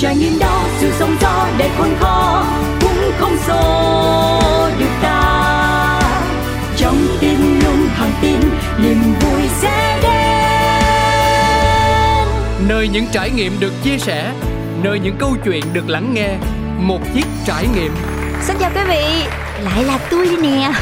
trải nghiệm đó sự sống gió để khôn khó cũng không xô được ta. Trong tim luôn thẳng tin niềm vui sẽ đến. Nơi những trải nghiệm được chia sẻ nơi những câu chuyện được lắng nghe một chiếc trải nghiệm. Xin chào quý vị lại là tôi nè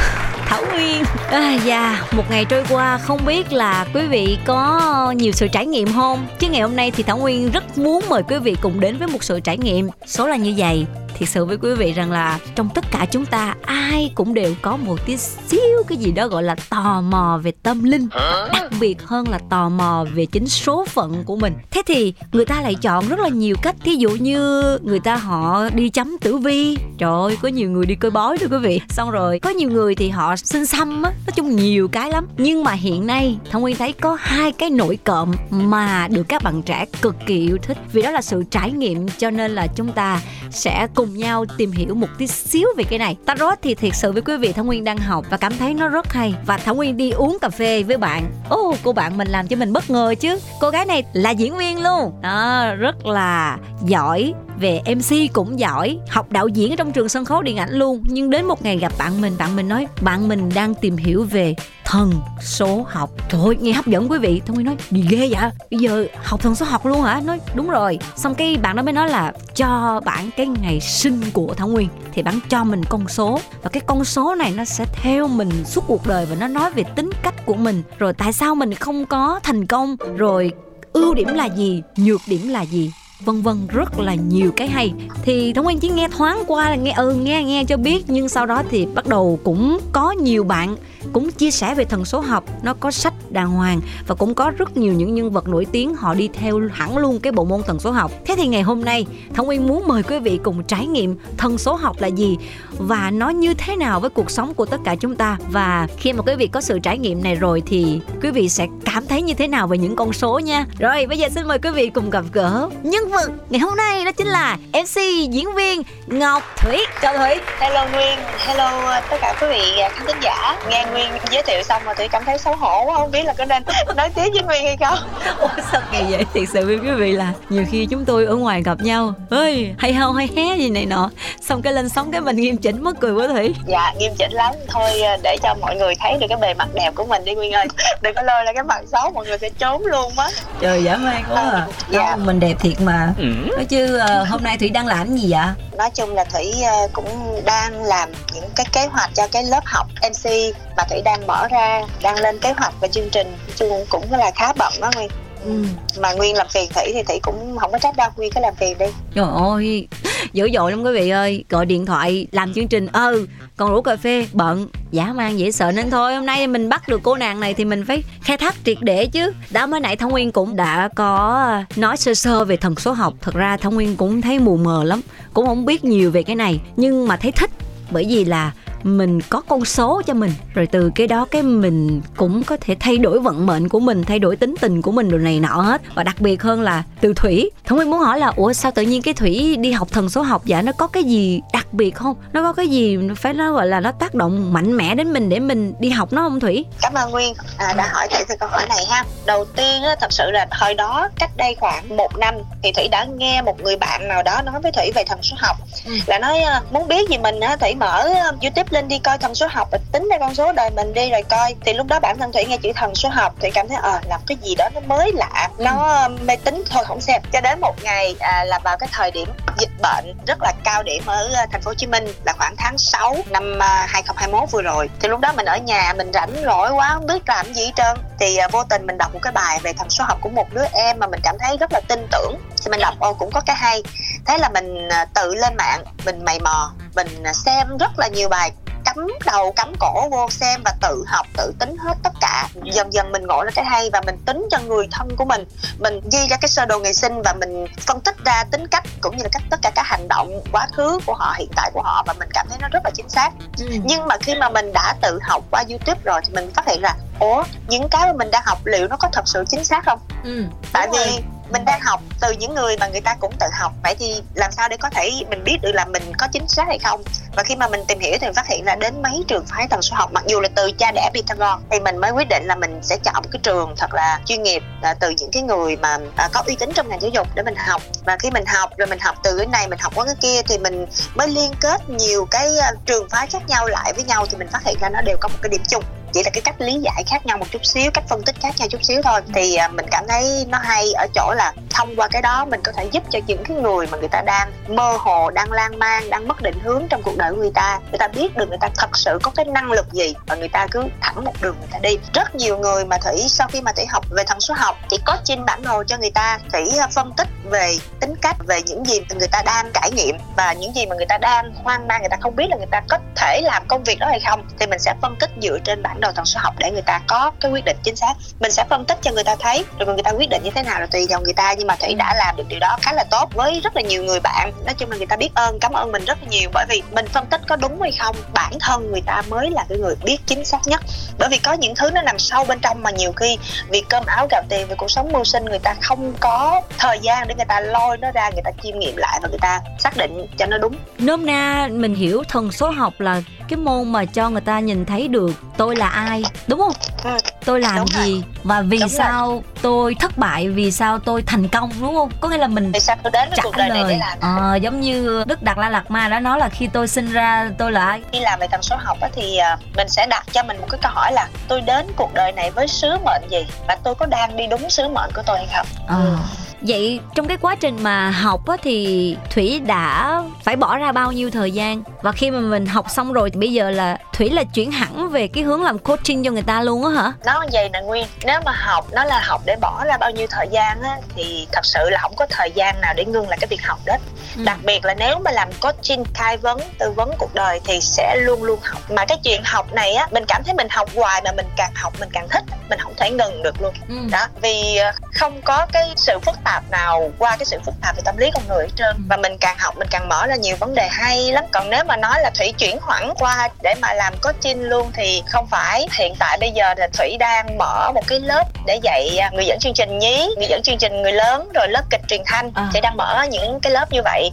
Thảo Nguyên. À, Dạ, một ngày trôi qua không biết là quý vị có nhiều sự trải nghiệm không? Chứ ngày hôm nay thì Thảo Nguyên rất muốn mời quý vị cùng đến với một sự trải nghiệm Số là như vậy thiệt sự với quý vị rằng là trong tất cả chúng ta ai cũng đều có một tí xíu cái gì đó gọi là tò mò về tâm linh. Đặc biệt hơn là tò mò về chính số phận của mình. Thế thì người ta lại chọn rất là nhiều cách. Thí dụ như người ta họ đi chấm tử vi. Trời ơi có nhiều người đi coi bói đó quý vị. Xong rồi có nhiều người thì họ xin xăm á. Nói chung nhiều cái lắm. Nhưng mà hiện nay thông nguyên thấy có hai cái nổi cộm mà được các bạn trẻ cực kỳ yêu thích. Vì đó là sự trải nghiệm cho nên là chúng ta sẽ cùng nhau tìm hiểu một tí xíu về cái này. Tarot thì thiệt sự với quý vị thảo nguyên đang học và cảm thấy nó rất hay. Và thảo nguyên đi uống cà phê với bạn. Ô oh, cô bạn mình làm cho mình bất ngờ chứ. Cô gái này là diễn viên luôn. Đó rất là giỏi về MC cũng giỏi, học đạo diễn ở trong trường sân khấu điện ảnh luôn. Nhưng đến một ngày gặp bạn mình bạn mình nói, bạn mình đang tìm hiểu về thần số học. Thôi nghe hấp dẫn quý vị. Thông nguyên nói, gì ghê vậy? Bây giờ học thần số học luôn hả? Nói, đúng rồi. Xong cái bạn đó mới nói là, cho bạn cái ngày sinh của thảo nguyên. Thì bạn cho mình con số. Và cái con số này nó sẽ theo mình suốt cuộc đời và nó nói về tính cách của mình. Rồi tại sao mình không có thành công? Rồi ưu điểm là gì? Nhược điểm là gì? Vân vân, rất là nhiều cái hay. Thì thống nguyên chỉ nghe thoáng qua là nghe ừ nghe nghe cho biết. Nhưng sau đó thì bắt đầu cũng có nhiều bạn cũng chia sẻ về thần số học, nó có sách đàng hoàng và cũng có rất nhiều những nhân vật nổi tiếng, họ đi theo hẳn luôn cái bộ môn thần số học. Thế thì ngày hôm nay, thông nguyên muốn mời quý vị cùng trải nghiệm thần số học là gì và nó như thế nào với cuộc sống của tất cả chúng ta. Và khi mà quý vị có sự trải nghiệm này rồi thì quý vị sẽ cảm thấy như thế nào về những con số nha. Rồi, bây giờ xin mời quý vị cùng gặp gỡ nhân vật ngày hôm nay đó chính là mc diễn viên ngọc thủy. Chào thủy, hello nguyên, hello tất cả quý vị khán thính giả. Nghe nguyên giới thiệu xong mà thủy cảm thấy xấu hổ quá không biết là có nên nói tiếp với nguyên hay không. Ôi sao kỳ vậy? Thiệt sự với quý vị là nhiều khi chúng tôi ở ngoài gặp nhau ơi hay hao hay hé gì này nọ xong cái lên sóng cái mình nghiêm chỉnh mất cười quá thủy. Dạ nghiêm chỉnh lắm. Thôi để cho mọi người thấy được cái bề mặt đẹp của mình đi nguyên ơi. Đừng có lôi ra cái mặt xấu mọi người sẽ trốn luôn á. Trời dã man quá à. Dạ. Đâu, mình đẹp thiệt mà. Ừ. nói chứ uh, hôm nay thủy đang làm gì vậy? Nói chung là thủy uh, cũng đang làm những cái kế hoạch cho cái lớp học mc mà thủy đang mở ra đang lên kế hoạch và chương trình. Chung cũng là khá bận đó nguyên. Ừ. mà nguyên làm phiền thủy thì thủy cũng không có trách đâu nguyên cứ làm phiền đi. Trời ơi dữ dội lắm quý vị ơi. Gọi điện thoại làm chương trình. Ơ ừ, còn rủ cà phê bận. Giả mang dễ sợ nên thôi. Hôm nay mình bắt được cô nàng này thì mình phải khai thác triệt để chứ. Đã mới nãy thông nguyên cũng đã có nói sơ sơ về thần số học. Thật ra thông nguyên cũng thấy mù mờ lắm. Cũng không biết nhiều về cái này. Nhưng mà thấy thích. Bởi vì là mình có con số cho mình. Rồi từ cái đó cái mình cũng có thể thay đổi vận mệnh của mình thay đổi tính tình của mình đồ này nọ hết. Và đặc biệt hơn là từ thủy. Thống nguyên muốn hỏi là ủa sao tự nhiên cái thủy đi học thần số học dạ nó có cái gì đặc biệt không? Nó có cái gì phải nó gọi là nó tác động mạnh mẽ đến mình để mình đi học nó không thủy? Cảm ơn nguyên. À, đã hỏi thủy từ câu hỏi này ha. Đầu tiên á, thật sự là thời đó cách đây khoảng một năm thì thủy đã nghe một người bạn nào đó nói với thủy về thần số học. Ừ. là nói muốn biết gì mình á? Thủy mở youtube lên đi coi thần số học và tính ra con số đời mình đi rồi coi. Thì lúc đó bản thân thủy nghe chữ thần số học thì cảm thấy ờ à, làm cái gì đó nó mới lạ. Ừ. nó mê tín thôi không xem. Cho đến một ngày à, là vào cái thời điểm dịch bệnh rất là cao điểm ở à, thành phố Hồ Chí Minh là khoảng tháng 6 năm 2021 à, vừa rồi. Thì lúc đó mình ở nhà mình rảnh rỗi quá không biết làm gì hết trơn thì à, vô tình mình đọc một cái bài về thần số học của một đứa em mà mình cảm thấy rất là tin tưởng. Thì mình đọc ô cũng có cái hay. Thế là mình à, tự lên mạng, mình mày mò, mình à, xem rất là nhiều bài cắm đầu cắm cổ vô xem và tự học tự tính hết tất cả. Dần dần mình ngộ ra cái hay và mình tính cho người thân của mình. Mình ghi ra cái sơ đồ ngày sinh và mình phân tích ra tính cách cũng như là các tất cả các hành động quá khứ của họ hiện tại của họ và mình cảm thấy nó rất là chính xác. Ừ. nhưng mà khi mà mình đã tự học qua youtube rồi thì mình phát hiện là ủa những cái mà mình đang học liệu nó có thật sự chính xác không? Ừ, tại vì rồi mình đang học từ những người mà người ta cũng tự học. Vậy thì làm sao để có thể mình biết được là mình có chính xác hay không? Và khi mà mình tìm hiểu thì mình phát hiện là đến mấy trường phái thần số học mặc dù là từ cha đẻ Pythagore thì mình mới quyết định là mình sẽ chọn một cái trường thật là chuyên nghiệp là từ những cái người mà à, có uy tín trong ngành giáo dục để mình học. Và khi mình học rồi mình học từ cái này mình học qua cái kia thì mình mới liên kết nhiều cái à, trường phái khác nhau lại với nhau thì mình phát hiện ra nó đều có một cái điểm chung chỉ là cái cách lý giải khác nhau một chút xíu, cách phân tích khác nhau chút xíu thôi. Thì à, mình cảm thấy nó hay ở chỗ là thông qua cái đó mình có thể giúp cho những cái người mà người ta đang mơ hồ, đang lan man, đang mất định hướng trong cuộc đời của người ta người ta biết được người ta thật sự có cái năng lực gì và người ta cứ thẳng một đường người ta đi. Rất nhiều người mà thủy, sau khi mà thủy học về thần số học, chỉ có trên bản đồ cho người ta, thủy à, phân tích về tính cách, về những gì mà người ta đang trải nghiệm và những gì mà người ta đang hoang mang, người ta không biết là người ta có thể làm công việc đó hay không, thì mình sẽ phân tích dựa trên bản đầu thần số học để người ta có cái quyết định chính xác. Mình sẽ phân tích cho người ta thấy rồi người ta quyết định như thế nào là tùy vào người ta. Nhưng mà thủy đã làm được điều đó khá là tốt với rất là nhiều người bạn. Nói chung là người ta biết ơn, cảm ơn mình rất là nhiều. Bởi vì mình phân tích có đúng hay không, bản thân người ta mới là cái người biết chính xác nhất. Bởi vì có những thứ nó nằm sâu bên trong mà nhiều khi vì cơm áo gạo tiền, vì cuộc sống mưu sinh, người ta không có thời gian để người ta lôi nó ra, người ta chiêm nghiệm lại và người ta xác định cho nó đúng. Nôm na, mình hiểu thần số học là cái môn mà cho người ta nhìn thấy được tôi là ai đúng không ừ. tôi làm Đúng rồi. gì và vì Đúng rồi. sao tôi thất bại vì sao tôi thành công đúng không có nghĩa là mình vì sao tôi đến trả cuộc đời này để lời làm ờ, giống như đức đạt la lạt ma đã nói là khi tôi sinh ra tôi là ai khi làm về tần số học á, thì à, mình sẽ đặt cho mình một cái câu hỏi là tôi đến cuộc đời này với sứ mệnh gì và tôi có đang đi đúng sứ mệnh của tôi hay không Ờ vậy trong cái quá trình mà học á, thì thủy đã phải bỏ ra bao nhiêu thời gian? Và khi mà mình học xong rồi thì bây giờ là thủy là chuyển hẳn về cái hướng làm coaching cho người ta luôn á hả? Nó như vậy nè nguyên nếu mà học nó là học để bỏ ra bao nhiêu thời gian á thì thật sự là không có thời gian nào để ngưng lại cái việc học đó. Ừ. đặc biệt là nếu mà làm coaching khai vấn tư vấn cuộc đời thì sẽ luôn luôn học mà cái chuyện học này á mình cảm thấy mình học hoài mà mình càng học mình càng thích mình không thể ngừng được luôn Ừ. đó vì ờ, không có cái sự phức tạp nào qua cái sự phức tạp về tâm lý con người hết trơn Ừ. và mình càng học mình càng mở ra nhiều vấn đề hay lắm còn nếu mà nói là thủy chuyển hoẳng qua để mà làm coaching luôn thì không phải hiện tại bây giờ là thủy đang mở một cái lớp để dạy à, người dẫn chương trình nhí người dẫn chương trình người lớn rồi lớp kịch truyền thanh À. thủy đang mở những cái lớp như vậy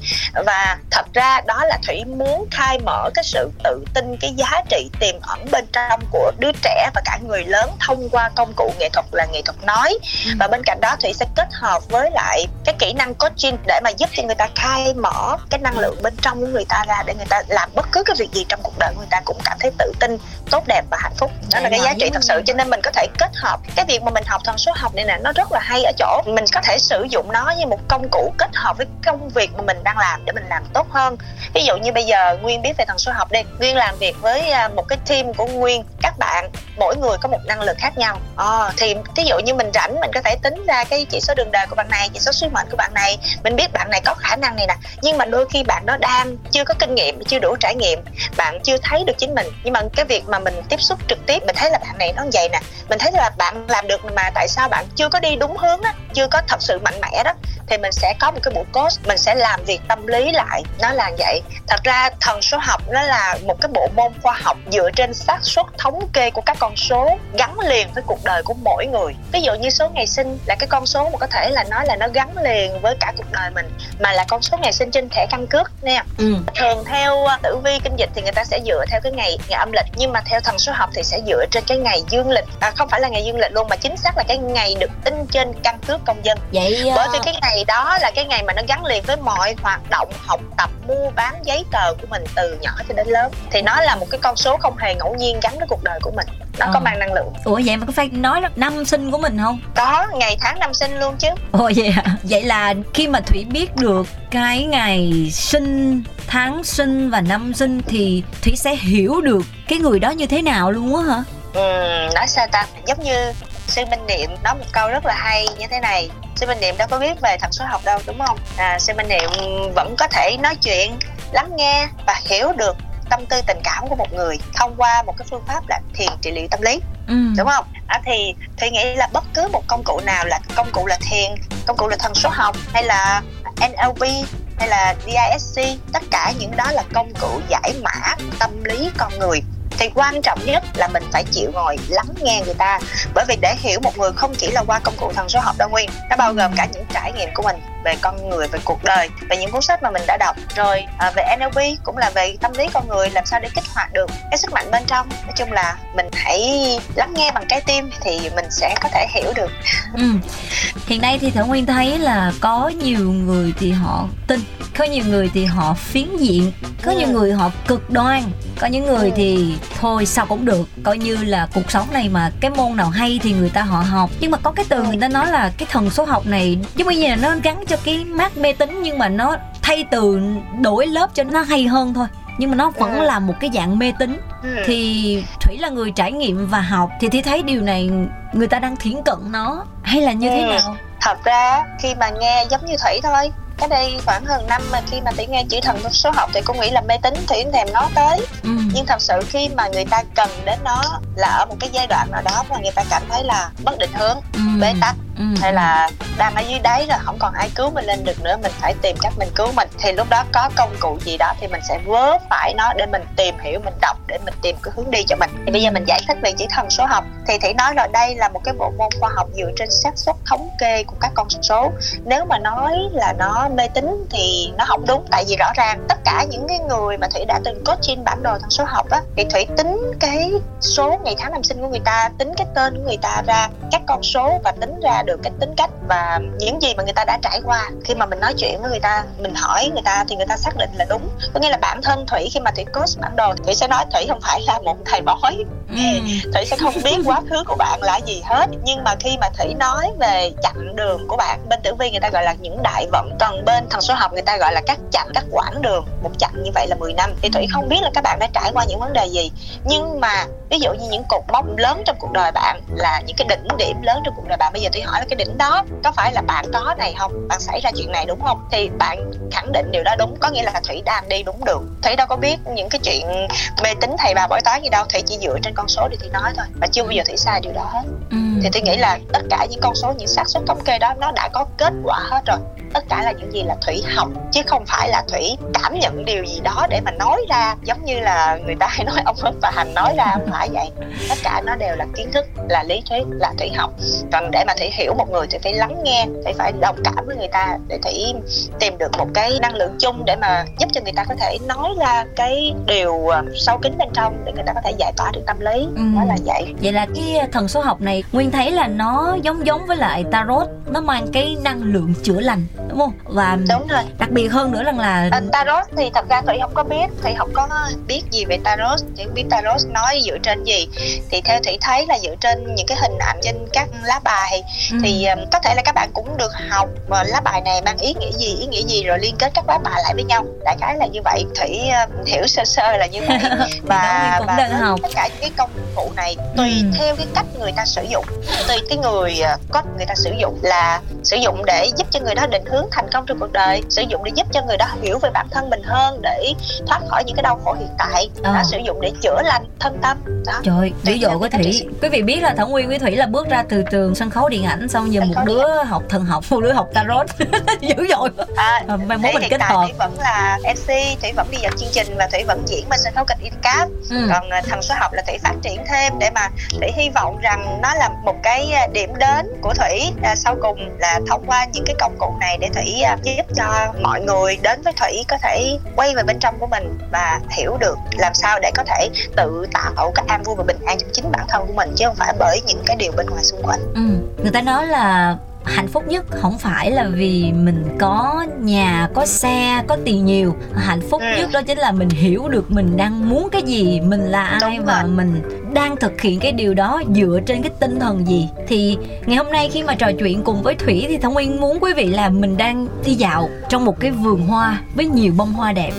và thật ra đó là thủy muốn khai mở cái sự tự tin cái giá trị tiềm ẩn bên trong của đứa trẻ và cả người lớn thông qua công cụ nghệ thuật là nghệ thuật nói. Ừ. và bên cạnh đó thủy sẽ kết hợp với lại cái kỹ năng coaching để mà giúp cho người ta khai mở cái năng lượng bên trong của người ta ra để người ta làm bất cứ cái việc gì trong cuộc đời người ta cũng cảm thấy tự tin tốt đẹp và hạnh phúc. Đó là cái mà giá trị đúng thật sự cho nên mình có thể kết hợp cái việc mà mình học thần số học này nè nó rất là hay ở chỗ mình có thể sử dụng nó như một công cụ kết hợp với công việc mà mình mình đang làm để mình làm tốt hơn. Ví dụ như bây giờ nguyên biết về thần số học đi. Nguyên làm việc với à, một cái team của nguyên, các bạn mỗi người có một năng lực khác nhau. À, thì ví dụ như mình rảnh mình có thể tính ra cái chỉ số đường đời của bạn này chỉ số sứ mệnh của bạn này. Mình biết bạn này có khả năng này nè nhưng mà đôi khi bạn đó đang chưa có kinh nghiệm chưa đủ trải nghiệm bạn chưa thấy được chính mình. Nhưng mà cái việc mà mình tiếp xúc trực tiếp mình thấy là bạn này nó vậy nè. Mình thấy là bạn làm được mà tại sao bạn chưa có đi đúng hướng á chưa có thật sự mạnh mẽ đó thì mình sẽ có một cái buổi coach mình sẽ làm việc tâm lý lại. Nó là vậy. Thật ra thần số học nó là một cái bộ môn khoa học dựa trên xác suất thống kê của các con số gắn liền với cuộc đời của mỗi người. Ví dụ như số ngày sinh là cái con số mà có thể là nói là nó gắn liền với cả cuộc đời mình mà là con số ngày sinh trên thẻ căn cước nè. Ừ. thường theo uh, tử vi kinh dịch thì người ta sẽ dựa theo cái ngày ngày âm lịch nhưng mà theo thần số học thì sẽ dựa trên cái ngày dương lịch. À, không phải là ngày dương lịch luôn mà chính xác là cái ngày được in trên căn cước công dân. Vậy bởi ờ, vì cái ngày đó là cái ngày mà nó gắn liền với mọi hoạt động học tập mua bán giấy tờ của mình từ nhỏ cho đến lớn. Thì nó là một cái con số không hề ngẫu nhiên gắn với cuộc đời của mình nó Ờ. có mang năng lượng. Ủa vậy mà có phải nói là năm sinh của mình không? Có ngày tháng năm sinh luôn chứ. Ồ vậy à? vậy là khi mà thủy biết được cái ngày sinh tháng sinh và năm sinh thì thủy sẽ hiểu được cái người đó như thế nào luôn á hả? Ừm, nói sao ta? Giống như sư minh niệm nói một câu rất là hay như thế này. Sư minh niệm đâu có biết về thần số học đâu đúng không? À, sư minh niệm vẫn có thể nói chuyện lắng nghe và hiểu được tâm tư tình cảm của một người thông qua một cái phương pháp là thiền trị liệu tâm lý. Ừ. đúng không? À, thì thì nghĩ là bất cứ một công cụ nào là công cụ là thiền công cụ là thần số học hay là NLP hay là DISC tất cả những đó là công cụ giải mã tâm lý con người thì quan trọng nhất là mình phải chịu ngồi lắng nghe người ta bởi vì để hiểu một người không chỉ là qua công cụ thần số học đâu nguyên nó bao gồm cả những trải nghiệm của mình về con người về cuộc đời về những cuốn sách mà mình đã đọc rồi à, về NLP cũng là về tâm lý con người làm sao để kích hoạt được cái sức mạnh bên trong nói chung là mình hãy lắng nghe bằng trái tim thì mình sẽ có thể hiểu được ừ. hiện nay thì thảo nguyên thấy là có nhiều người thì họ tin có nhiều người thì họ phiến diện có ừ. nhiều người họ cực đoan có những người ừ. thì thôi sao cũng được coi như là cuộc sống này mà cái môn nào hay thì người ta họ học nhưng mà có cái từ người ta nói là cái thần số học này giống như là nó gắn cho cái mát mê tín nhưng mà nó thay từ đổi lớp cho nó hay hơn thôi nhưng mà nó vẫn ừ. là một cái dạng mê tín ừ. thì thủy là người trải nghiệm và học thì thi thấy điều này người ta đang thiển cận nó hay là như ừ. thế nào thật ra khi mà nghe giống như thủy thôi cái đây khoảng hơn năm mà khi mà thủy nghe chữ thần số học thì cũng nghĩ là mê tín thủy thèm nói tới ừ. nhưng thật sự khi mà người ta cần đến nó là ở một cái giai đoạn nào đó mà người ta cảm thấy là bất định hướng ừ. bế tắc ừ. hay là đang ở dưới đáy rồi, không còn ai cứu mình lên được nữa, mình phải tìm cách mình cứu mình. Thì lúc đó có công cụ gì đó thì mình sẽ vớ phải nó để mình tìm hiểu, mình đọc để mình tìm cái hướng đi cho mình. Thì bây giờ mình giải thích về chỉ thần số học. Thì thủy nói là đây là một cái bộ môn khoa học dựa trên xác suất thống kê của các con số. Nếu mà nói là nó mê tín thì nó không đúng, tại vì rõ ràng tất cả những cái người mà thủy đã từng coaching bản đồ thần số học á, thì thủy tính cái số ngày tháng năm sinh của người ta, tính cái tên của người ta ra, các con số và tính ra được cái tính cách và những gì mà người ta đã trải qua. Khi mà mình nói chuyện với người ta mình hỏi người ta thì người ta xác định là đúng. Có nghĩa là bản thân thủy khi mà thủy coach bản đồ thủy sẽ nói thủy không phải là một thầy bói. Ừ. thủy sẽ không biết quá khứ của bạn là gì hết. Nhưng mà khi mà thủy nói về chặng đường của bạn bên tử vi người ta gọi là những đại vận còn bên thần số học người ta gọi là các chặng các quãng đường một chặng như vậy là 10 năm. Thì thủy không biết là các bạn đã trải qua những vấn đề gì. Nhưng mà ví dụ như những cột mốc lớn trong cuộc đời bạn là những cái đỉnh điểm lớn trong cuộc đời bạn. Bây giờ thủy hỏi là cái đỉnh đó có phải là bạn có này không? Bạn xảy ra chuyện này đúng không? Thì bạn khẳng định điều đó đúng có nghĩa là thủy đang đi đúng đường. Thủy đâu có biết những cái chuyện mê tín thầy bà bói toán gì đâu thủy chỉ dựa trên con số để thủy nói thôi và chưa bao giờ thủy sai điều đó hết. Ừ. thì thủy nghĩ là tất cả những con số những xác suất thống kê đó nó đã có kết quả hết rồi tất cả là những gì là thủy học chứ không phải là thủy cảm nhận điều gì đó để mà nói ra giống như là người ta hay nói ông Hân và Hành nói ra không phải vậy. Tất cả nó đều là kiến thức là lý thuyết là thủy học. Còn để mà thủy hiểu một người thì phải lắng nghe phải phải đồng cảm với người ta để thủy tìm được một cái năng lượng chung để mà giúp cho người ta có thể nói ra cái điều ờ, sâu kín bên trong để người ta có thể giải tỏa được tâm lý. Ừ. đó là vậy. Vậy là cái thần số học này nguyên thấy là nó giống giống với lại tarot nó mang cái năng lượng chữa lành đúng không? Và đúng rồi. đặc biệt hơn nữa rằng là à, tarot thì thật ra thủy không có biết thủy không có biết gì về tarot. Chỉ biết tarot nói dựa trên gì. Thì theo thủy thấy là dựa trên những cái hình ảnh trên các lá bài. Ừ. thì um, có thể là các bạn cũng được học và lá bài này mang ý nghĩa gì ý nghĩa gì rồi liên kết các lá bài lại với nhau. Đại khái là như vậy. Thủy uh, hiểu sơ sơ là như vậy. Và và học. tất cả những cái công cụ này tùy ừ. theo cái cách người ta sử dụng tùy cái người uh, có người ta sử dụng là sử dụng để giúp cho người đó định hướng thành công trong cuộc đời sử dụng để giúp cho người đó hiểu về bản thân mình hơn để thoát khỏi những cái đau khổ hiện tại à. đã sử dụng để chữa lành thân tâm. Đó. Trời dữ dội của thủy. quý vị biết là thảo nguyên với thủy là bước ra từ trường sân khấu điện ảnh xong giờ một đứa học thần học một đứa học tarot. Dữ dội à, à mai mốt mình kết hợp. Thủy vẫn là mc thủy vẫn đi dẫn chương trình và thủy vẫn diễn bên sân khấu kịch Incap. Ừ. còn à, thần số học là thủy phát triển thêm để mà thủy hy vọng rằng nó là một cái à, điểm đến của thủy à, sau cùng là thông qua những cái công cụ này để thủy à, giúp cho mọi người đến với thủy có thể quay về bên trong của mình và hiểu được làm sao để có thể tự tạo cái an vui và bình an trong chính bản thân của mình chứ không phải bởi những cái điều bên ngoài xung quanh ừ. người ta nói là hạnh phúc nhất không phải là vì mình có nhà có xe có tiền nhiều hạnh phúc ừ. nhất đó chính là mình hiểu được mình đang muốn cái gì mình là ai Đúng và rồi. mình đang thực hiện cái điều đó dựa trên cái tinh thần gì? Thì ngày hôm nay khi mà trò chuyện cùng với thủy thì thông nguyên muốn quý vị là mình đang đi dạo trong một cái vườn hoa với nhiều bông hoa đẹp.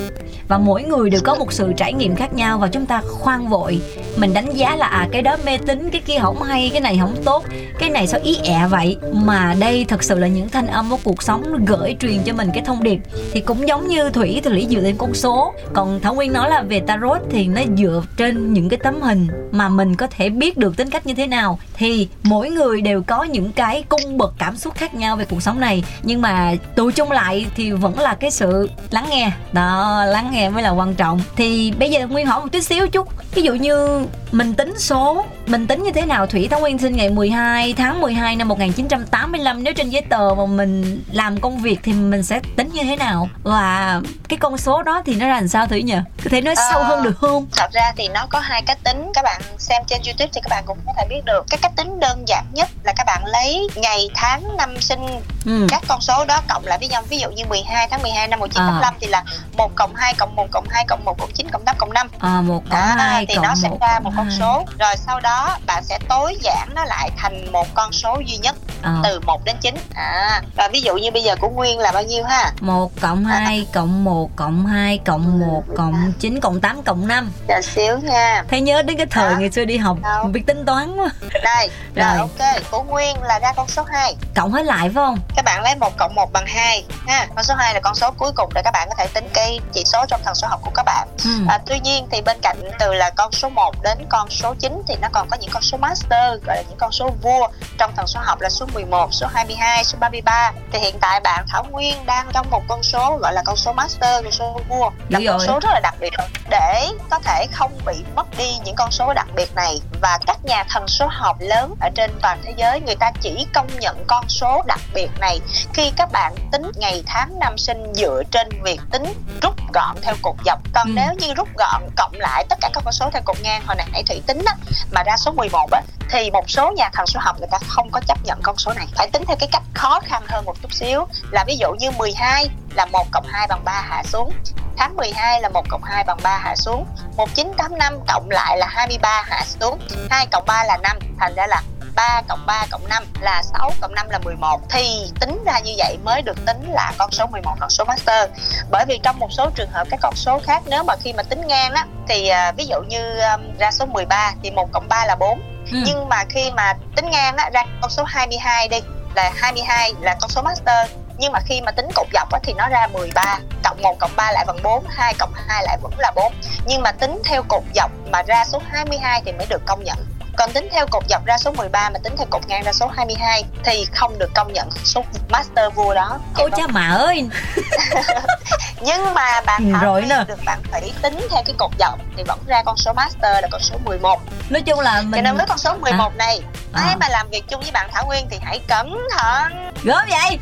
Và mỗi người đều có một sự trải nghiệm khác nhau và chúng ta khoan vội. Mình đánh giá là à cái đó mê tín, cái kia không hay, cái này không tốt, cái này sao ý ẹ vậy? Mà đây thật sự là những thanh âm của cuộc sống gửi truyền cho mình cái thông điệp. Thì cũng giống như thủy thì lý dựa lên con số. Còn thảo nguyên nói là về tarot thì nó dựa trên những cái tấm hình mà mình có thể biết được tính cách như thế nào, thì mỗi người đều có những cái cung bậc cảm xúc khác nhau về cuộc sống này. Nhưng mà tụ chung lại thì vẫn là cái sự lắng nghe. Đó, lắng nghe mới là quan trọng. Thì bây giờ nguyên hỏi một chút xíu chút. Ví dụ như mình tính số mình tính như thế nào thủy? Thắng nguyên sinh ngày 12 tháng 12 năm 1985 nếu trên giấy tờ mà mình làm công việc thì mình sẽ tính như thế nào? Và cái con số đó thì nó ra làm sao thủy nhỉ? Có thể nói Ờ, sâu hơn được không? thật ra thì nó có hai cách tính. Các bạn xem trên youtube thì các bạn cũng có thể biết được. Cái cách tính đơn giản nhất là các bạn lấy ngày tháng năm sinh ừ. các con số đó cộng lại với nhau. Ví dụ như 12 tháng 12 năm 1985 thì là 1 cộng 2 cộng 1 cộng 2 cộng 1 cộng 9 cộng 8 cộng 5 à, một cộng đó, hai thì cộng nó sẽ ra cộng một con hai. số. Rồi sau đó bạn sẽ tối giản nó lại thành một con số duy nhất Ờ, từ 1 đến 9 à và ví dụ như bây giờ của Nguyên là bao nhiêu ha? Một cộng hai cộng một cộng hai cộng một cộng chín cộng tám cộng năm. Chờ xíu nha. Thấy nhớ đến cái thời Đó. ngày xưa đi học Đâu. biết tính toán quá. Đây rồi, Rồi. ok của Nguyên là ra con số 2 cộng hết lại phải không? Các bạn lấy 1 cộng 1 bằng 2 ha. Con số 2 là con số cuối cùng để các bạn có thể tính cái chỉ số trong thần số học của các bạn. Ừ. À, tuy nhiên thì bên cạnh từ là con số 1 đến con số 9 thì nó còn có những con số master gọi là những con số vua. Trong thần số học là số 11, số 22, số 33 thì hiện tại bạn Thảo Nguyên đang trong một con số gọi là con số master, con số vua. Là con rồi. số rất là đặc biệt để có thể không bị mất đi những con số đặc biệt này và các nhà thần số học lớn ở trên toàn thế giới người ta chỉ công nhận con số đặc biệt này khi các bạn tính ngày tháng năm sinh dựa trên việc tính rút gọn theo cột dọc. Còn Ừ. nếu như rút gọn cộng lại tất cả các con số theo cột ngang hồi nãy thủy tính á, mà ra số 11 á thì một số nhà thần số học người ta không có chấp nhận con số này. Phải tính theo cái cách khó khăn hơn một chút xíu. Là ví dụ như 12 là 1 cộng 2 bằng 3 hạ xuống tháng 12 là 1 cộng 2 bằng 3 hạ xuống 1985 cộng lại là 23 hạ xuống 2 cộng 3 là 5 thành ra là 3 cộng 3 cộng 5 là 6 cộng 5 là 11 thì tính ra như vậy mới được tính là con số 11 con số master. Bởi vì trong một số trường hợp các con số khác nếu mà khi mà tính ngang á thì à, ví dụ như um, ra số 13 thì 1 cộng 3 là 4 Ừ. nhưng mà khi mà tính ngang á ra con số 22 đi là 22 là con số master. Nhưng mà khi mà tính cột dọc á, thì nó ra 13 cộng 1 cộng 3 lại bằng 4 2 cộng 2 lại vẫn là 4 nhưng mà tính theo cột dọc mà ra số 22 thì mới được công nhận còn tính theo cột dọc ra số 13 mà tính theo cột ngang ra số 22 thì không được công nhận số master vua đó. Cô cha mà ơi. Nhưng mà bạn Thảo rồi nè. được bạn Thủy tính theo cái cột dọc thì vẫn ra con số master là con số 11 nói chung là cho mình nên với con số 11 này À. ai mà làm việc chung với bạn Thảo Nguyên thì hãy cẩn thận. Gớm vậy?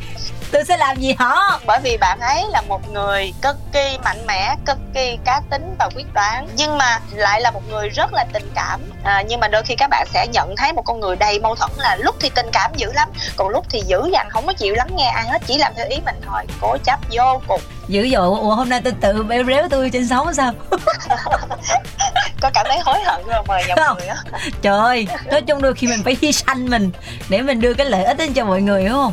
Tôi sẽ làm gì họ? Bởi vì bạn ấy là một người cực kỳ mạnh mẽ cực kỳ cá tính và quyết đoán. Nhưng mà lại là một người rất là tình cảm. À, nhưng mà đôi khi các bạn sẽ nhận thấy một con người đầy mâu thuẫn là lúc thì tình cảm dữ lắm còn lúc thì dữ dằn không có chịu lắng nghe ai hết chỉ làm theo ý mình thôi. Cố chấp vô cùng. Dữ dội ủa hôm nay tôi tự bêu réo tôi trên sóng sao có cảm thấy hối hận rồi mời Không. người á. Trời ơi nói chung đôi khi mình phải hy sanh mình để mình đưa cái lợi ích đến cho mọi người đúng không?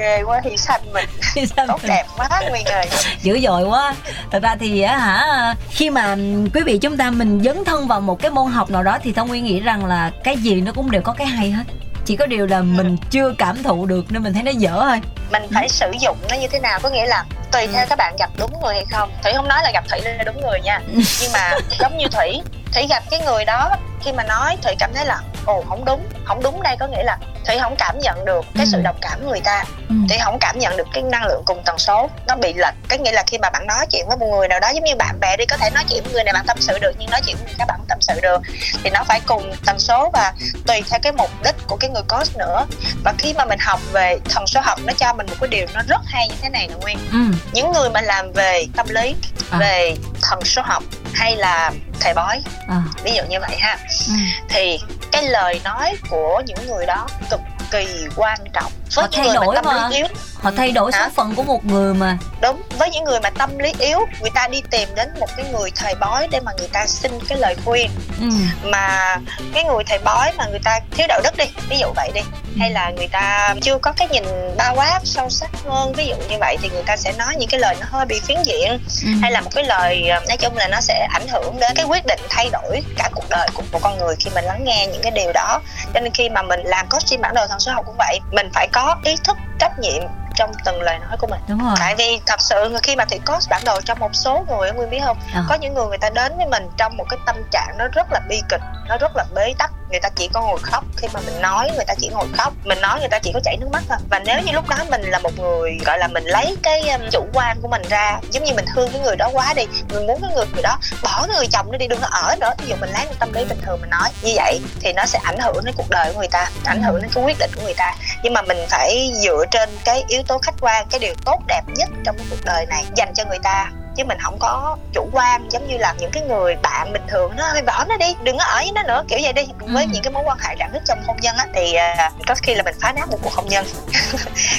Ghê quá hy sanh mình. Hy sanh tốt mình. đẹp quá nguyên ơi dữ dội quá. Thật ra thì á hả khi mà quý vị chúng ta mình dấn thân vào một cái môn học nào đó thì thông nguyên nghĩ rằng là cái gì nó cũng đều có cái hay hết chỉ có điều là mình chưa cảm thụ được nên mình thấy nó dở thôi. Mình phải sử dụng nó như thế nào? Có nghĩa là tùy theo các bạn gặp đúng người hay không. Thủy không nói là gặp thủy là đúng người nha. Nhưng mà giống như thủy thủy gặp cái người đó khi mà nói thủy cảm thấy là ồ không đúng không đúng đây có nghĩa là thủy không cảm nhận được cái sự Ừ. đồng cảm người ta ừ. thủy không cảm nhận được cái năng lượng cùng tần số nó bị lệch cái nghĩa là khi mà bạn nói chuyện với một người nào đó giống như bạn bè đi có thể nói chuyện với người này bạn tâm sự được nhưng nói chuyện với người khác bạn không tâm sự được thì nó phải cùng tần số và tùy theo cái mục đích của cái người coach nữa và khi mà mình học về thần số học nó cho mình một cái điều nó rất hay như thế này nè nguyên ừ những người mà làm về tâm lý À. về thần số học hay là thầy bói à, ví dụ như vậy ha ừ. thì cái lời nói của những người đó cực kỳ quan trọng với Họ những thay người mà đổi tâm mà. lý yếu. Họ thay đổi số phận của một người mà. Đúng với những người mà tâm lý yếu người ta đi tìm đến một cái người thầy bói để mà người ta xin cái lời khuyên. Ừ. mà cái người thầy bói mà người ta thiếu đạo đức đi ví dụ vậy đi hay là người ta chưa có cái nhìn bao quát sâu sắc hơn? Ví dụ như vậy thì người ta sẽ nói những cái lời nó hơi bị phiến diện Ừ. hay là một cái lời ờ, nói chung là nó sẽ ảnh hưởng đến cái quyết định thay đổi cả cuộc đời của một con người khi mình lắng nghe những cái điều đó. Cho nên khi mà mình làm coaching bản đồ thần số học cũng vậy mình phải có ý thức trách nhiệm trong từng lời nói của mình. Đúng rồi. Tại vì thật sự khi mà thủy coach bản đồ cho một số người nguyên biết không? À. có những người người ta đến với mình trong một cái tâm trạng nó rất là bi kịch nó rất là bế tắc người ta chỉ có ngồi khóc khi mà mình nói, người ta chỉ ngồi khóc. Mình nói người ta chỉ có chảy nước mắt thôi. Và nếu như lúc đó mình là một người, gọi là, mình lấy cái um, chủ quan của mình ra, giống như mình thương cái người đó quá đi, mình muốn cái người người đó bỏ cái người chồng nó đi, đừng có ở nữa ví dụ mình lấy một tâm lý bình thường mình nói như vậy thì nó sẽ ảnh hưởng đến cuộc đời của người ta, ảnh hưởng đến cái quyết định của người ta. Nhưng mà mình phải dựa trên cái yếu tố khách quan, cái điều tốt đẹp nhất trong cái cuộc đời này dành cho người ta chứ mình không có chủ quan giống như là những cái người bạn bình thường nó hơi bỏ nó đi đừng có ở với nó nữa kiểu vậy đi. Với Ừ. những cái mối quan hệ rạn nứt trong hôn nhân á thì à, có khi là mình phá nát một cuộc hôn nhân.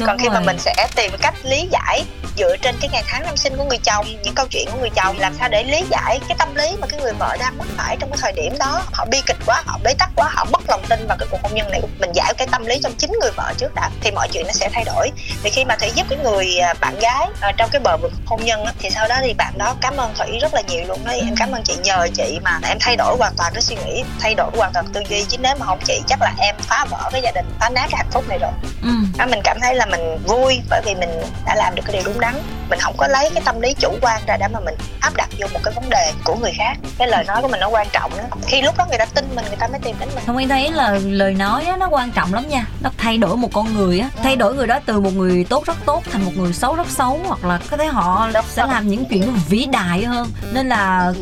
Còn khi mà rồi. mình sẽ tìm cách lý giải dựa trên cái ngày tháng năm sinh của người chồng những câu chuyện của người chồng làm sao để lý giải cái tâm lý mà cái người vợ đang mắc phải trong cái thời điểm đó. Họ bi kịch quá họ bế tắc quá họ mất lòng tin vào cái cuộc hôn nhân này. Mình giải cái tâm lý trong chính người vợ trước đã thì mọi chuyện nó sẽ thay đổi. Thì khi mà thủy giúp cái người à, bạn gái à, trong cái bờ vực hôn nhân á, thì sau đó thì bạn đó cảm ơn thủy rất là nhiều luôn đấy em cảm ơn chị nhờ chị mà em thay đổi hoàn toàn cái suy nghĩ thay đổi hoàn toàn tư duy. Chứ nếu mà không chị chắc là em phá vỡ cái gia đình phá nát cái hạnh phúc này rồi. Ừ. mình cảm thấy là mình vui bởi vì mình đã làm được cái điều đúng đắn. Mình không có lấy cái tâm lý chủ quan ra để mà mình áp đặt vô một cái vấn đề của người khác. Cái lời nói của mình nó quan trọng đó. Khi lúc đó người ta tin mình người ta mới tìm đến mình. Thông Nguyên thấy là lời nói á, nó quan trọng lắm nha. Nó thay đổi một con người á. Thay đổi người đó từ một người tốt rất tốt Thành một người xấu rất xấu Hoặc là có thể họ Đúng sẽ rồi. làm những chuyện nó vĩ đại hơn Nên là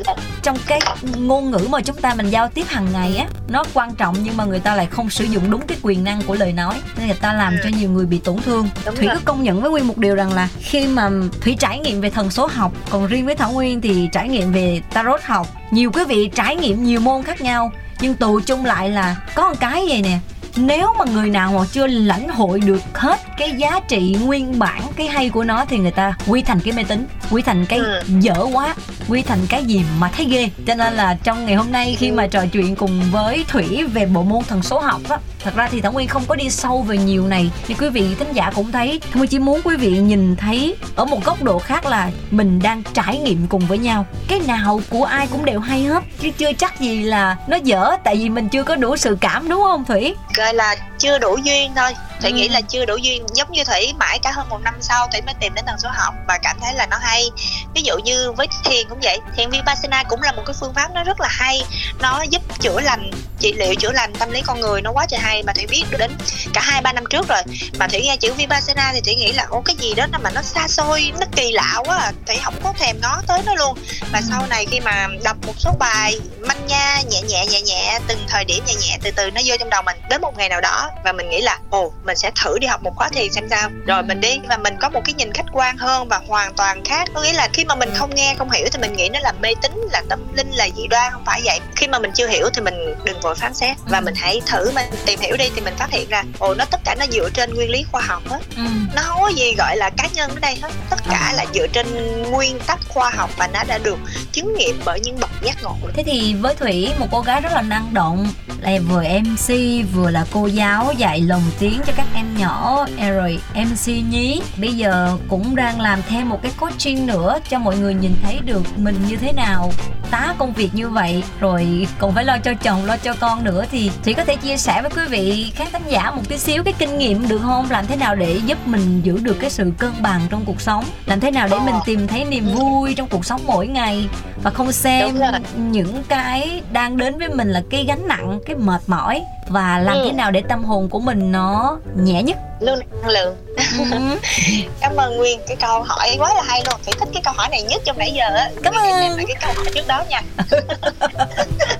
trong cái ngôn ngữ mà chúng ta mình giao tiếp hàng ngày á Nó quan trọng nhưng mà người ta lại không sử dụng đúng cái quyền năng của lời nói Nên người ta làm Ừ. cho nhiều người bị tổn thương Đúng Thủy rồi. có công nhận với Nguyên một điều rằng là Khi mà Thủy trải nghiệm về thần số học Còn riêng với Thảo Nguyên thì trải nghiệm về tarot học Nhiều quý vị trải nghiệm nhiều môn khác nhau nhưng tụ chung lại là có một cái vậy nè nếu mà người nào mà chưa lãnh hội được hết cái giá trị nguyên bản cái hay của nó thì người ta quy thành cái mê tín quy thành cái Ừ. dở quá. Quy thành cái gì mà thấy ghê. Cho nên là trong ngày hôm nay khi mà trò chuyện cùng với thủy về bộ môn thần số học á thật ra thì thảo nguyên không có đi sâu về nhiều này. Thì quý vị thính giả cũng thấy thảo nguyên chỉ muốn quý vị nhìn thấy ở một góc độ khác là mình đang trải nghiệm cùng với nhau. Cái nào của ai cũng đều hay hết chứ chưa chắc gì là nó dở tại vì mình chưa có đủ sự cảm đúng không thủy? Gọi là chưa đủ duyên thôi thủy Ừ. nghĩ là chưa đủ duyên giống như thủy mãi cả hơn một năm sau thủy mới tìm đến thần số học và cảm thấy là nó hay ví dụ như với thiền cũng vậy thiền vipassana cũng là một cái phương pháp nó rất là hay nó giúp chữa lành trị liệu chữa lành tâm lý con người nó quá trời hay mà thủy biết được đến cả hai ba năm trước rồi. Mà thủy nghe chữ vipassana thì thủy nghĩ là ô cái gì đó mà nó xa xôi nó kỳ lạ quá à. thủy không có thèm ngó tới nó luôn. Và Ừ. sau này khi mà đọc một số bài manh nha nhẹ nhẹ nhẹ nhẹ từng thời điểm nhẹ nhẹ từ từ nó vô trong đầu mình đến một ngày nào đó và mình nghĩ là ồ mình sẽ thử đi học một khóa thiền xem sao. Rồi mình đi và mình có một cái nhìn khách quan hơn và hoàn toàn khác. Có nghĩa là khi mà mình không nghe không hiểu thì mình nghĩ nó là mê tín là tâm linh là dị đoan không phải vậy. Khi mà mình chưa hiểu thì mình đừng vội phán xét và Ừ. mình hãy thử mình tìm hiểu đi thì mình phát hiện ra ồ nó tất cả nó dựa trên nguyên lý khoa học hết ừ. nó không có gì gọi là cá nhân ở đây hết tất cả À. là dựa trên nguyên tắc khoa học và nó đã được chứng nghiệm bởi những bậc giác ngộ Thế thì với Thủy một cô gái rất là năng động là vừa MC vừa là cô giáo dạy lồng tiếng cho các em nhỏ rồi MC nhí bây giờ cũng đang làm thêm một cái coaching nữa cho mọi người nhìn thấy được mình như thế nào tá công việc như vậy rồi còn phải lo cho chồng lo cho con nữa thì Thủy có thể chia sẻ với quý vị khán thính giả một tí xíu cái kinh nghiệm được không? Làm thế nào để giúp mình giữ được cái sự cân bằng trong cuộc sống? Làm thế nào để mình tìm thấy niềm vui trong cuộc sống mỗi ngày? Và không xem những cái đang đến với mình là cái gánh nặng cái mệt mỏi và làm Ừ. thế nào để tâm hồn của mình nó nhẹ nhất? Luôn năng lượng. Ừ. cảm ơn nguyên cái câu hỏi quá là hay luôn. Thủy thích cái câu hỏi này nhất trong nãy giờ á. Cảm ơn. cái câu hỏi trước đó nha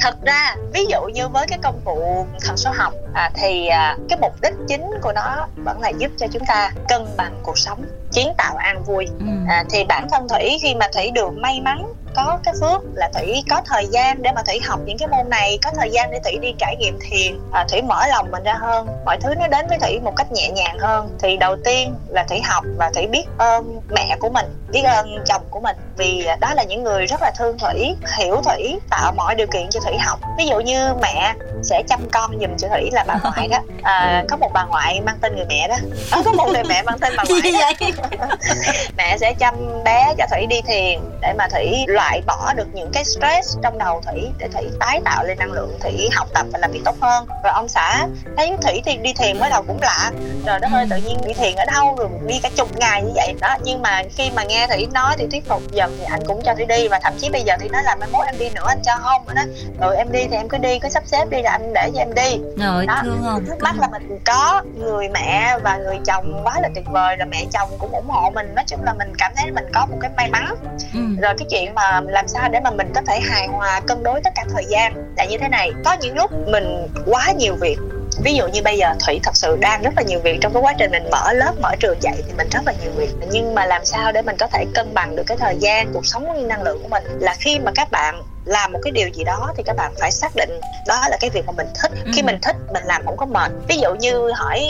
thật ra ví dụ như với cái công cụ thần số học à, thì à, cái mục đích chính của nó vẫn là giúp cho chúng ta cân bằng cuộc sống kiến tạo an vui. Ừ. à, thì bản thân thủy khi mà thủy được may mắn có cái phước là thủy có thời gian để mà thủy học những cái môn này có thời gian để thủy đi trải nghiệm thiền. À, thủy mở lòng mình ra hơn mọi thứ nó đến với thủy một cách nhẹ nhàng hơn. Thì đầu tiên là thủy học và thủy biết ơn mẹ của mình biết ơn chồng của mình. Vì đó là những người rất là thương thủy hiểu thủy tạo mọi điều kiện cho thủy học. Ví dụ như mẹ sẽ chăm con giùm cho thủy là bà ngoại đó. À, có một bà ngoại mang tên người mẹ đó. À, có một người mẹ mang tên bà ngoại đó. Vậy mẹ sẽ chăm bé cho thủy đi thiền để mà thủy loại bỏ được những cái stress trong đầu thủy để thủy tái tạo lên năng lượng thủy học tập và làm việc tốt hơn. Rồi ông xã thấy thủy thì đi thiền mới đầu cũng lạ. Rồi đó hơi tự nhiên đi thiền ở đâu rồi đi cả chục ngày như vậy. Đó nhưng mà khi mà nghe thủy nói thì thuyết phục dần thì anh cũng cho thủy đi. Và thậm chí bây giờ thì nói là mai mốt em đi nữa anh cho không đó. Rồi em đi thì em cứ đi cứ sắp xếp đi là anh để cho em đi. Rồi đó. thương không? Mắt là mình có người mẹ và người chồng quá là tuyệt vời. Rồi mẹ chồng cũng ủng hộ mình. Nói chung là mình cảm thấy mình có một cái may mắn. Ừ. rồi cái chuyện mà làm sao để mà mình có thể hài hòa cân đối tất cả thời gian là như thế này. Có những lúc mình quá nhiều việc. Ví dụ như bây giờ thủy thật sự đang rất là nhiều việc trong cái quá trình mình mở lớp mở trường dạy thì mình rất là nhiều việc. Nhưng mà làm sao để mình có thể cân bằng được cái thời gian cuộc sống như năng lượng của mình? Là khi mà các bạn làm một cái điều gì đó thì các bạn phải xác định đó là cái việc mà mình thích. Ừ. khi mình thích mình làm không có mệt. Ví dụ như hỏi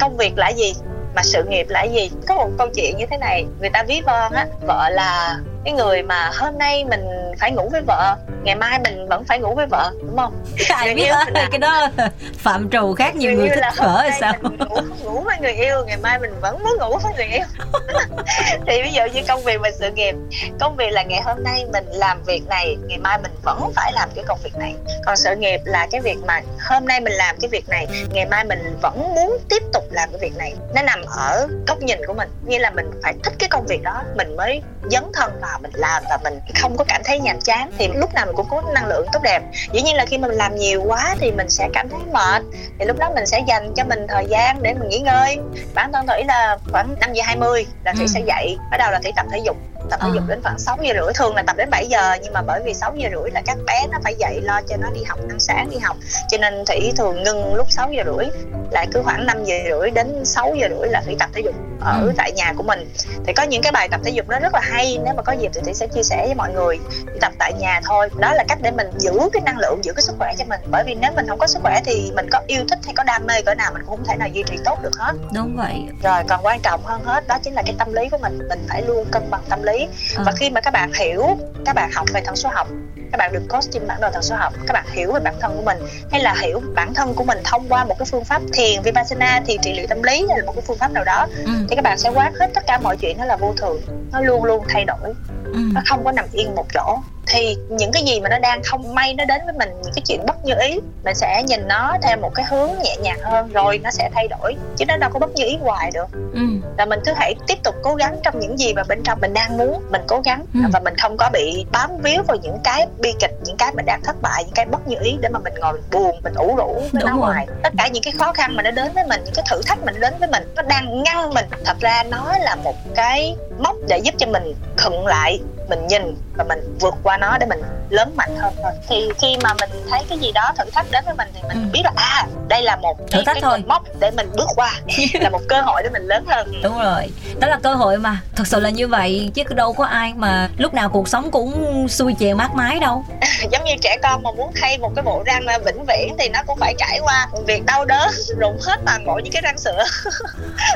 công việc là gì mà sự nghiệp là gì? Có một câu chuyện như thế này, người ta ví von á vợ là cái người mà hôm nay mình phải ngủ với vợ ngày mai mình vẫn phải ngủ với vợ đúng không? Ai Người biết là- cái đó phạm trù khác nhiều người như thích hôm hay sao? mình ngủ, ngủ với người yêu ngày mai mình vẫn muốn ngủ với người yêu. Thì ví dụ như công việc và sự nghiệp công việc là ngày hôm nay mình làm việc này ngày mai mình vẫn phải làm cái công việc này. Còn sự nghiệp là cái việc mà hôm nay mình làm cái việc này ngày mai mình vẫn muốn tiếp tục làm cái việc này. Nó nằm ở góc nhìn của mình như là mình phải thích cái công việc đó mình mới dấn thân vào mình làm và mình không có cảm thấy nhàm chán thì lúc nào mình cũng có năng lượng tốt đẹp. Dĩ nhiên là khi mà mình làm nhiều quá thì mình sẽ cảm thấy mệt. Thì lúc đó mình sẽ dành cho mình thời gian để mình nghỉ ngơi. Bản thân thủy là khoảng 5 giờ 20 là thủy Ừ. sẽ dậy bắt đầu là thủy tập thể dục tập thể Ờ. dục đến khoảng 6 giờ rưỡi thường là tập đến 7 giờ nhưng mà bởi vì 6 giờ rưỡi là các bé nó phải dậy lo cho nó đi học ăn sáng đi học. Cho nên thủy thường ngưng lúc 6 giờ rưỡi lại cứ khoảng 5 giờ rưỡi đến 6 giờ rưỡi là thủy tập thể dục ở Ừ. tại nhà của mình. Thì có những cái bài tập thể dục nó rất là hay nếu mà có dịp thì thủy sẽ chia sẻ với mọi người. Tập tại nhà thôi đó là cách để mình giữ cái năng lượng giữ cái sức khỏe cho mình. Bởi vì nếu mình không có sức khỏe thì mình có yêu thích hay có đam mê cỡ nào mình cũng không thể nào duy trì tốt được hết. Đúng vậy. Rồi còn quan trọng hơn hết đó chính là cái tâm lý của mình. Mình phải luôn cân bằng tâm lý Ờ. và khi mà các bạn hiểu các bạn học về thần số học các bạn được coach trên bản đồ thần số học các bạn hiểu về bản thân của mình hay là hiểu bản thân của mình thông qua một cái phương pháp thiền vipassana thì trị liệu tâm lý hay là một cái phương pháp nào đó ừ. thì các bạn sẽ quát hết tất cả mọi chuyện nó là vô thường nó luôn luôn thay đổi Ừ. nó không có nằm yên một chỗ thì những cái gì mà nó đang không may nó đến với mình những cái chuyện bất như ý mình sẽ nhìn nó theo một cái hướng nhẹ nhàng hơn rồi nó sẽ thay đổi chứ nó đâu có bất như ý hoài được Ừ. là mình cứ hãy tiếp tục cố gắng trong những gì mà bên trong mình đang muốn mình cố gắng Ừ. và mình không có bị bám víu vào những cái bi kịch những cái mình đang thất bại những cái bất như ý để mà mình ngồi mình buồn mình ủ rũ với Đúng nó hoài tất cả những cái khó khăn mà nó đến với mình những cái thử thách mình đến với mình nó đang ngăn mình thật ra nó là một cái mốc để giúp cho mình khựng lại, mình nhìn và mình vượt qua nó để mình lớn mạnh hơn thôi thì khi mà mình thấy cái gì đó thử thách đến với mình thì mình Ừ. biết là à đây là một Thử thách thôi. mốc để mình bước qua là một cơ hội để mình lớn hơn. Đúng rồi. Đó là cơ hội mà. Thật sự là như vậy chứ đâu có ai mà lúc nào cuộc sống cũng xuôi chèo mát mái đâu. Giống như trẻ con mà muốn thay một cái bộ răng à, vĩnh viễn thì nó cũng phải trải qua việc đau đớn rụng hết toàn bộ những cái răng sữa.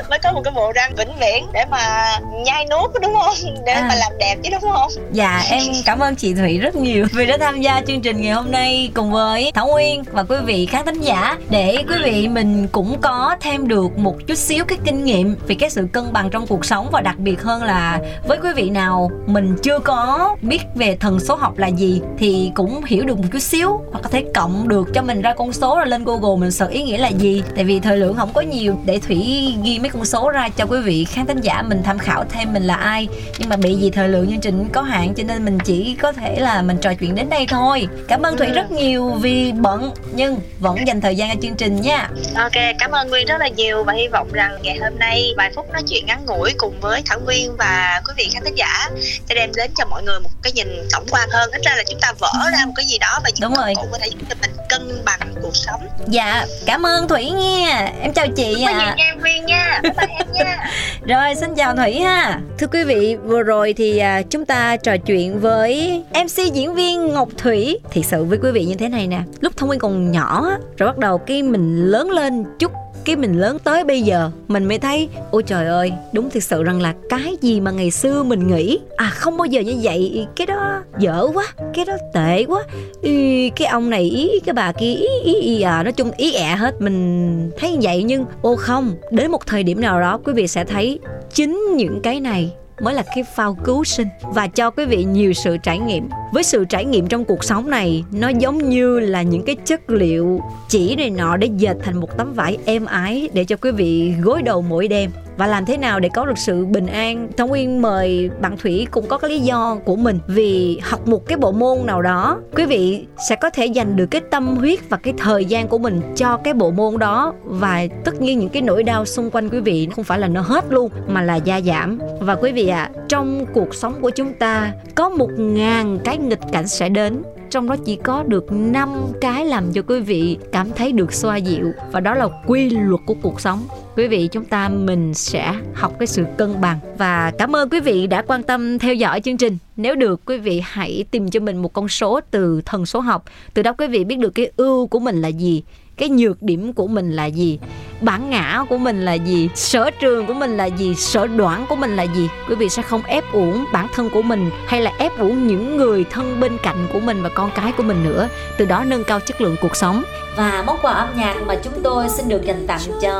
Mới có một cái bộ răng vĩnh viễn để mà nhai nuốt đúng không? Để À. mà làm đẹp chứ đúng không? Dạ em cảm ơn chị Thủy rất nhiều vì đã tham gia chương trình ngày hôm nay cùng với Thảo Nguyên và quý vị khán thính giả. Để quý vị mình cũng có thêm được một chút xíu cái kinh nghiệm về cái sự cân bằng trong cuộc sống và đặc biệt hơn là với quý vị nào mình chưa có biết về thần số học là gì thì cũng hiểu được một chút xíu hoặc có thể cộng được cho mình ra con số rồi lên Google mình sợ ý nghĩa là gì. Tại vì thời lượng không có nhiều, để Thủy ghi mấy con số ra cho quý vị khán thính giả mình tham khảo thêm mình là ai. Nhưng mà bị gì thời lượng chương trình có hạn cho nên mình chỉ có thể là mình trò chuyện đến đây thôi. Cảm ơn thủy rất nhiều vì bận nhưng vẫn dành thời gian cho chương trình nha. Ok cảm ơn nguyên rất là nhiều và hy vọng rằng ngày hôm nay vài phút nói chuyện ngắn ngủi cùng với thảo nguyên và quý vị khán thính giả sẽ đem đến cho mọi người một cái nhìn tổng quan hơn. Ít ra là chúng ta vỡ ra một cái gì đó và những Đúng rồi. công cụ có thể giúp cho mình cân bằng cuộc sống. Dạ cảm ơn thủy nha. Em chào chị có gì ạ nha nguyên nha. Bye bye em nha Rồi xin chào Thủy ha. Thưa quý vị vừa rồi thì à, chúng ta trò chuyện với MC diễn viên Ngọc Thủy. Thiệt sự với quý vị như thế này nè Lúc Thông minh còn nhỏ á, Rồi bắt đầu khi mình lớn lên chút cái mình lớn tới bây giờ mình mới thấy ôi trời ơi đúng thực sự rằng là cái gì mà ngày xưa mình nghĩ à không bao giờ như vậy cái đó dở quá cái đó tệ quá. Ý, cái ông này ý cái bà kia ý ý, ý à nói chung ý ẹ hết. Mình thấy như vậy nhưng ô không đến một thời điểm nào đó quý vị sẽ thấy chính những cái này mới là cái phao cứu sinh và cho quý vị nhiều sự trải nghiệm. Với sự trải nghiệm trong cuộc sống này, nó giống như là những cái chất liệu chỉ này nọ để dệt thành một tấm vải êm ái để cho quý vị gối đầu mỗi đêm và làm thế nào để có được sự bình an? Thông nguyên mời bạn thủy cũng có cái lý do của mình. Vì học một cái bộ môn nào đó quý vị sẽ có thể dành được cái tâm huyết và cái thời gian của mình cho cái bộ môn đó. Và tất nhiên những cái nỗi đau xung quanh quý vị không phải là nó hết luôn mà là gia giảm. Và quý vị ạ à, trong cuộc sống của chúng ta có một ngàn cái nghịch cảnh sẽ đến. Trong đó chỉ có được 5 cái làm cho quý vị cảm thấy được xoa dịu. Và đó là quy luật của cuộc sống quý vị chúng ta mình sẽ học cái sự cân bằng. Và cảm ơn quý vị đã quan tâm theo dõi chương trình. Nếu được, quý vị hãy tìm cho mình một con số từ thần số học. Từ đó quý vị biết được cái ưu của mình là gì cái nhược điểm của mình là gì? Bản ngã của mình là gì? Sở trường của mình là gì? Sở đoản của mình là gì? Quý vị sẽ không ép uổng bản thân của mình hay là ép uổng những người thân bên cạnh của mình và con cái của mình nữa. Từ đó nâng cao chất lượng cuộc sống. Và món quà âm nhạc mà chúng tôi xin được dành tặng cho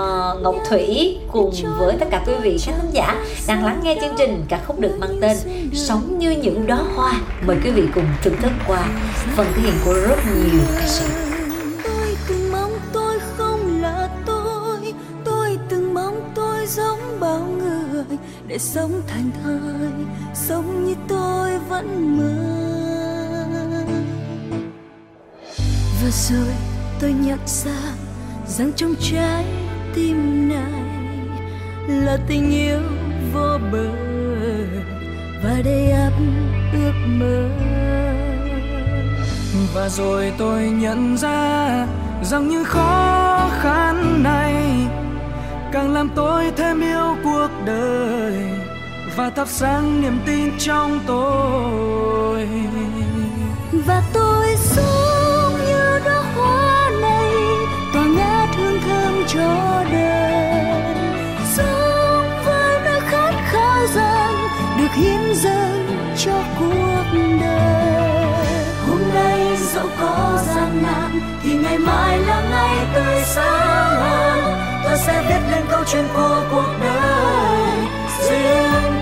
Ngọc Thủy cùng với tất cả quý vị khán thính giả đang lắng nghe chương trình ca khúc được mang tên Sống như những đóa hoa. Mời quý vị cùng thưởng thức qua phần thể hiện của rất nhiều ca sĩ. Sống bao người để sống thành thơi sống như tôi vẫn mơ. Và rồi tôi nhận ra rằng trong trái tim này là tình yêu vô bờ và đầy ắp ước mơ. Và rồi tôi nhận ra rằng những khó khăn này càng làm tôi thêm yêu cuộc đời và thắp sáng niềm tin trong tôi. Và tôi sống như đóa hoa này tỏa ngát hương thơm cho đời. Sống với nỗi khát khao rằng được hiến dâng cho cuộc đời. Hôm nay dẫu có gian nan thì ngày mai là ngày tươi sáng sẽ viết lên câu chuyện của cuộc đời. Riêng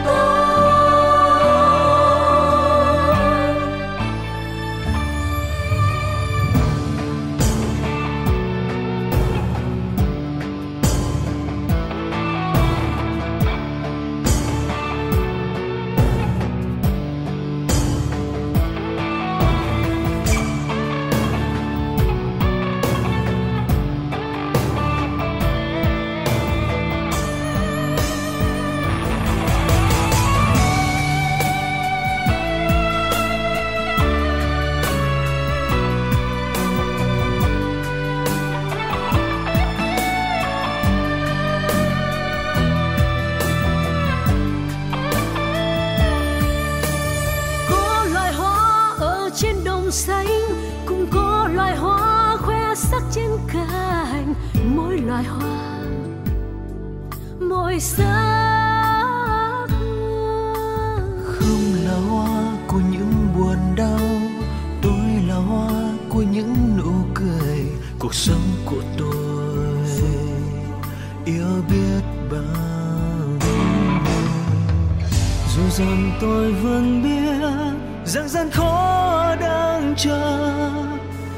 rằng gian khó đang chờ.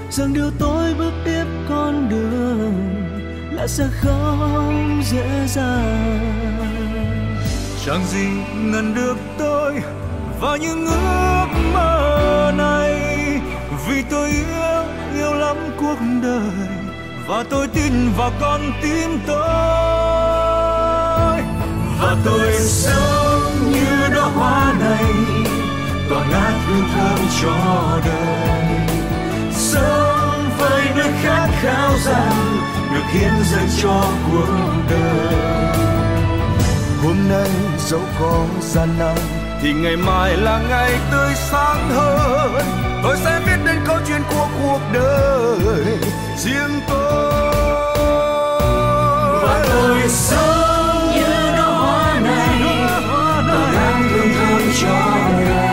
Rằng điều tôi bước tiếp con đường là sẽ không dễ dàng. Chẳng gì ngăn được tôi và những ước mơ này. Vì tôi yêu yêu lắm cuộc đời và tôi tin vào con tim tôi. Và tôi sống như đóa hoa này tỏa ngát hương thơm cho đời. Sống với nơi khát khao rằng được hiến dâng cho cuộc đời. Hôm nay dẫu có gian nan thì ngày mai là ngày tươi sáng hơn. Tôi sẽ viết nên câu chuyện của cuộc đời riêng tôi. Và tôi sống như đóa hoa này, toàn ngát hương thơm cho đời.